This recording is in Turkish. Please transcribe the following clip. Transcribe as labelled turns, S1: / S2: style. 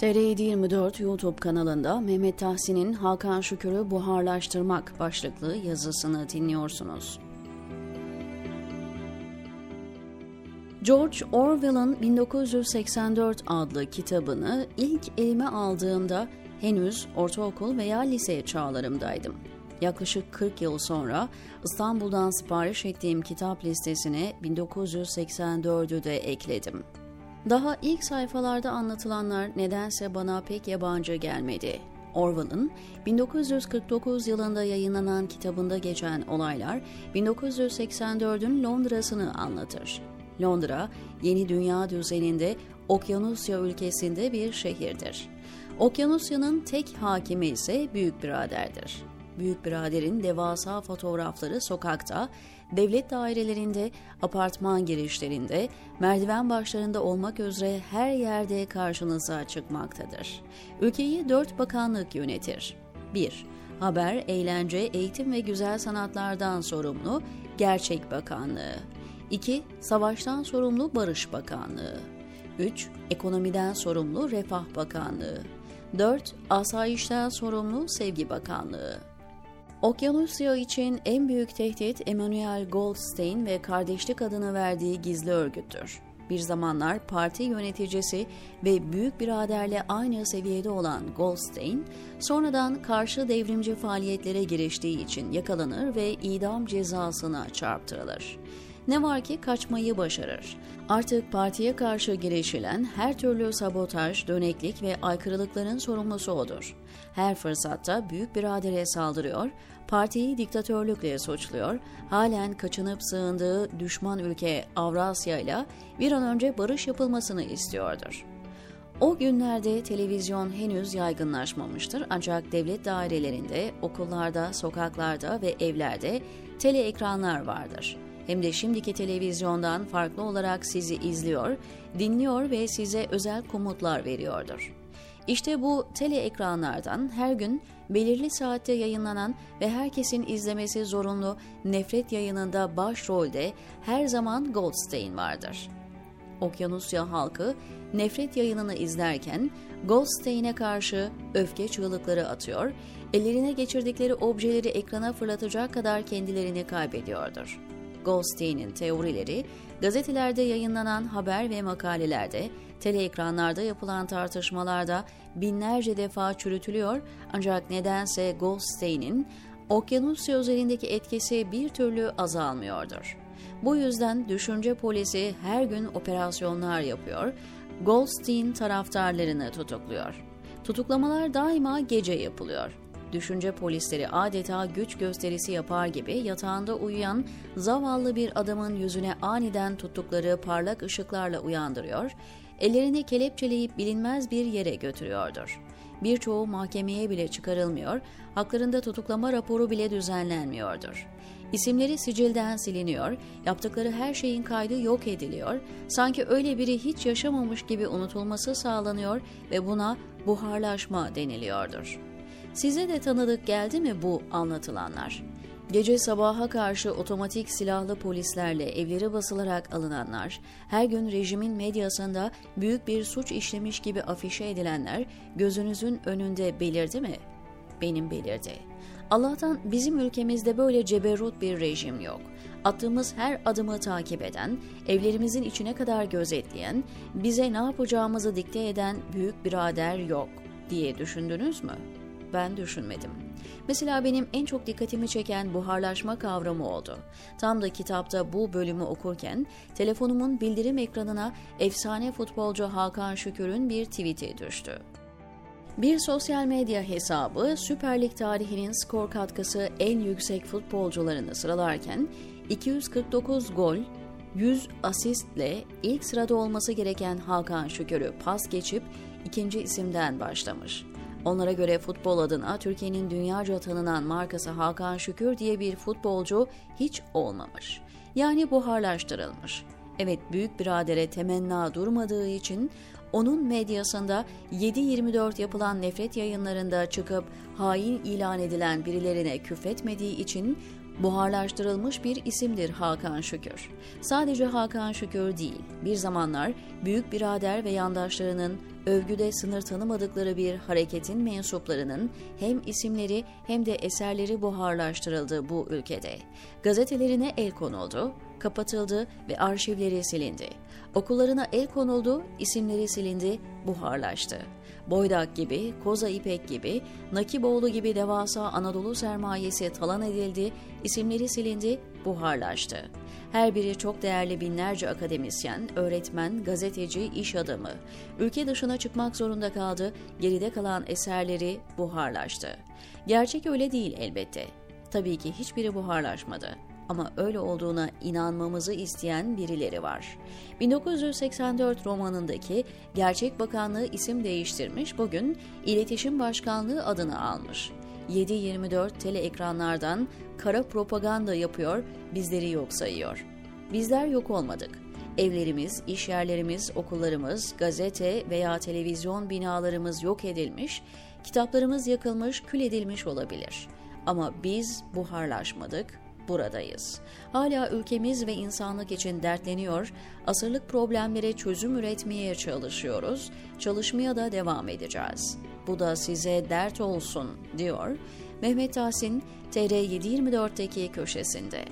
S1: TR724 YouTube kanalında Mehmet Tahsin'in Hakan Şükür'ü buharlaştırmak başlıklı yazısını dinliyorsunuz. George Orwell'ın 1984 adlı kitabını ilk elime aldığımda henüz ortaokul veya lise çağlarımdaydım. Yaklaşık 40 yıl sonra İstanbul'dan sipariş ettiğim kitap listesine 1984'ü de ekledim. Daha ilk sayfalarda anlatılanlar nedense bana pek yabancı gelmedi. Orwell'ın 1949 yılında yayınlanan kitabında geçen olaylar 1984'ün Londra'sını anlatır. Londra, yeni dünya düzeninde Okyanusya ülkesinde bir şehirdir. Okyanusya'nın tek hakimi ise Büyük Birader'dir. Büyük Birader'in devasa fotoğrafları sokakta, devlet dairelerinde, apartman girişlerinde, merdiven başlarında olmak üzere her yerde karşınıza çıkmaktadır. Ülkeyi dört bakanlık yönetir. 1. Haber, eğlence, eğitim ve güzel sanatlardan sorumlu Gerçek Bakanlığı. 2. Savaştan sorumlu Barış Bakanlığı. 3. Ekonomiden sorumlu Refah Bakanlığı. 4. Asayişten sorumlu Sevgi Bakanlığı. Okyanusya için en büyük tehdit Emmanuel Goldstein ve kardeşlik adını verdiği gizli örgüttür. Bir zamanlar parti yöneticisi ve büyük biraderle aynı seviyede olan Goldstein, sonradan karşı devrimci faaliyetlere giriştiği için yakalanır ve idam cezasına çarptırılır. Ne var ki kaçmayı başarır. Artık partiye karşı girişilen her türlü sabotaj, döneklik ve aykırılıkların sorumlusu odur. Her fırsatta büyük biradere saldırıyor, partiyi diktatörlükle suçluyor, halen kaçınıp sığındığı düşman ülke Avrasya ile bir an önce barış yapılmasını istiyordur. O günlerde televizyon henüz yaygınlaşmamıştır ancak devlet dairelerinde, okullarda, sokaklarda ve evlerde tele ekranlar vardır hem de şimdiki televizyondan farklı olarak sizi izliyor, dinliyor ve size özel komutlar veriyordur. İşte bu tele ekranlardan her gün belirli saatte yayınlanan ve herkesin izlemesi zorunlu nefret yayınında başrolde her zaman Goldstein vardır. Okyanusya halkı nefret yayınını izlerken Goldstein'e karşı öfke çığlıkları atıyor, ellerine geçirdikleri objeleri ekrana fırlatacak kadar kendilerini kaybediyordur. Goldstein'in teorileri, gazetelerde yayınlanan haber ve makalelerde, teleekranlarda yapılan tartışmalarda binlerce defa çürütülüyor ancak nedense Goldstein'in Okyanusya özelindeki etkisi bir türlü azalmıyordur. Bu yüzden düşünce polisi her gün operasyonlar yapıyor, Goldstein taraftarlarını tutukluyor. Tutuklamalar daima gece yapılıyor düşünce polisleri adeta güç gösterisi yapar gibi yatağında uyuyan zavallı bir adamın yüzüne aniden tuttukları parlak ışıklarla uyandırıyor, ellerini kelepçeleyip bilinmez bir yere götürüyordur. Birçoğu mahkemeye bile çıkarılmıyor, haklarında tutuklama raporu bile düzenlenmiyordur. İsimleri sicilden siliniyor, yaptıkları her şeyin kaydı yok ediliyor, sanki öyle biri hiç yaşamamış gibi unutulması sağlanıyor ve buna buharlaşma deniliyordur.'' Size de tanıdık geldi mi bu anlatılanlar? Gece sabaha karşı otomatik silahlı polislerle evleri basılarak alınanlar, her gün rejimin medyasında büyük bir suç işlemiş gibi afişe edilenler gözünüzün önünde belirdi mi? Benim belirdi. Allah'tan bizim ülkemizde böyle ceberut bir rejim yok. Attığımız her adımı takip eden, evlerimizin içine kadar gözetleyen, bize ne yapacağımızı dikte eden büyük birader yok diye düşündünüz mü?'' Ben düşünmedim. Mesela benim en çok dikkatimi çeken buharlaşma kavramı oldu. Tam da kitapta bu bölümü okurken telefonumun bildirim ekranına efsane futbolcu Hakan Şükür'ün bir tweet'i düştü. Bir sosyal medya hesabı Süper Lig tarihinin skor katkısı en yüksek futbolcularını sıralarken 249 gol, 100 asistle ilk sırada olması gereken Hakan Şükür'ü pas geçip ikinci isimden başlamış. Onlara göre futbol adına Türkiye'nin dünyaca tanınan markası Hakan Şükür diye bir futbolcu hiç olmamış. Yani buharlaştırılmış. Evet büyük biradere temenna durmadığı için onun medyasında 7-24 yapılan nefret yayınlarında çıkıp hain ilan edilen birilerine küfretmediği için Buharlaştırılmış bir isimdir Hakan Şükür. Sadece Hakan Şükür değil, bir zamanlar büyük birader ve yandaşlarının övgüde sınır tanımadıkları bir hareketin mensuplarının hem isimleri hem de eserleri buharlaştırıldı bu ülkede. Gazetelerine el konuldu, kapatıldı ve arşivleri silindi. Okullarına el konuldu, isimleri silindi, buharlaştı. Boydak gibi, Koza İpek gibi, Nakiboğlu gibi devasa Anadolu sermayesi talan edildi, isimleri silindi, buharlaştı. Her biri çok değerli binlerce akademisyen, öğretmen, gazeteci, iş adamı. Ülke dışına çıkmak zorunda kaldı, geride kalan eserleri buharlaştı. Gerçek öyle değil elbette. Tabii ki hiçbiri buharlaşmadı ama öyle olduğuna inanmamızı isteyen birileri var. 1984 romanındaki Gerçek Bakanlığı isim değiştirmiş, bugün İletişim Başkanlığı adını almış. 7-24 tele ekranlardan kara propaganda yapıyor, bizleri yok sayıyor. Bizler yok olmadık. Evlerimiz, iş yerlerimiz, okullarımız, gazete veya televizyon binalarımız yok edilmiş, kitaplarımız yakılmış, kül edilmiş olabilir. Ama biz buharlaşmadık, buradayız. Hala ülkemiz ve insanlık için dertleniyor, asırlık problemlere çözüm üretmeye çalışıyoruz, çalışmaya da devam edeceğiz. Bu da size dert olsun, diyor Mehmet Tahsin TR724'teki köşesinde.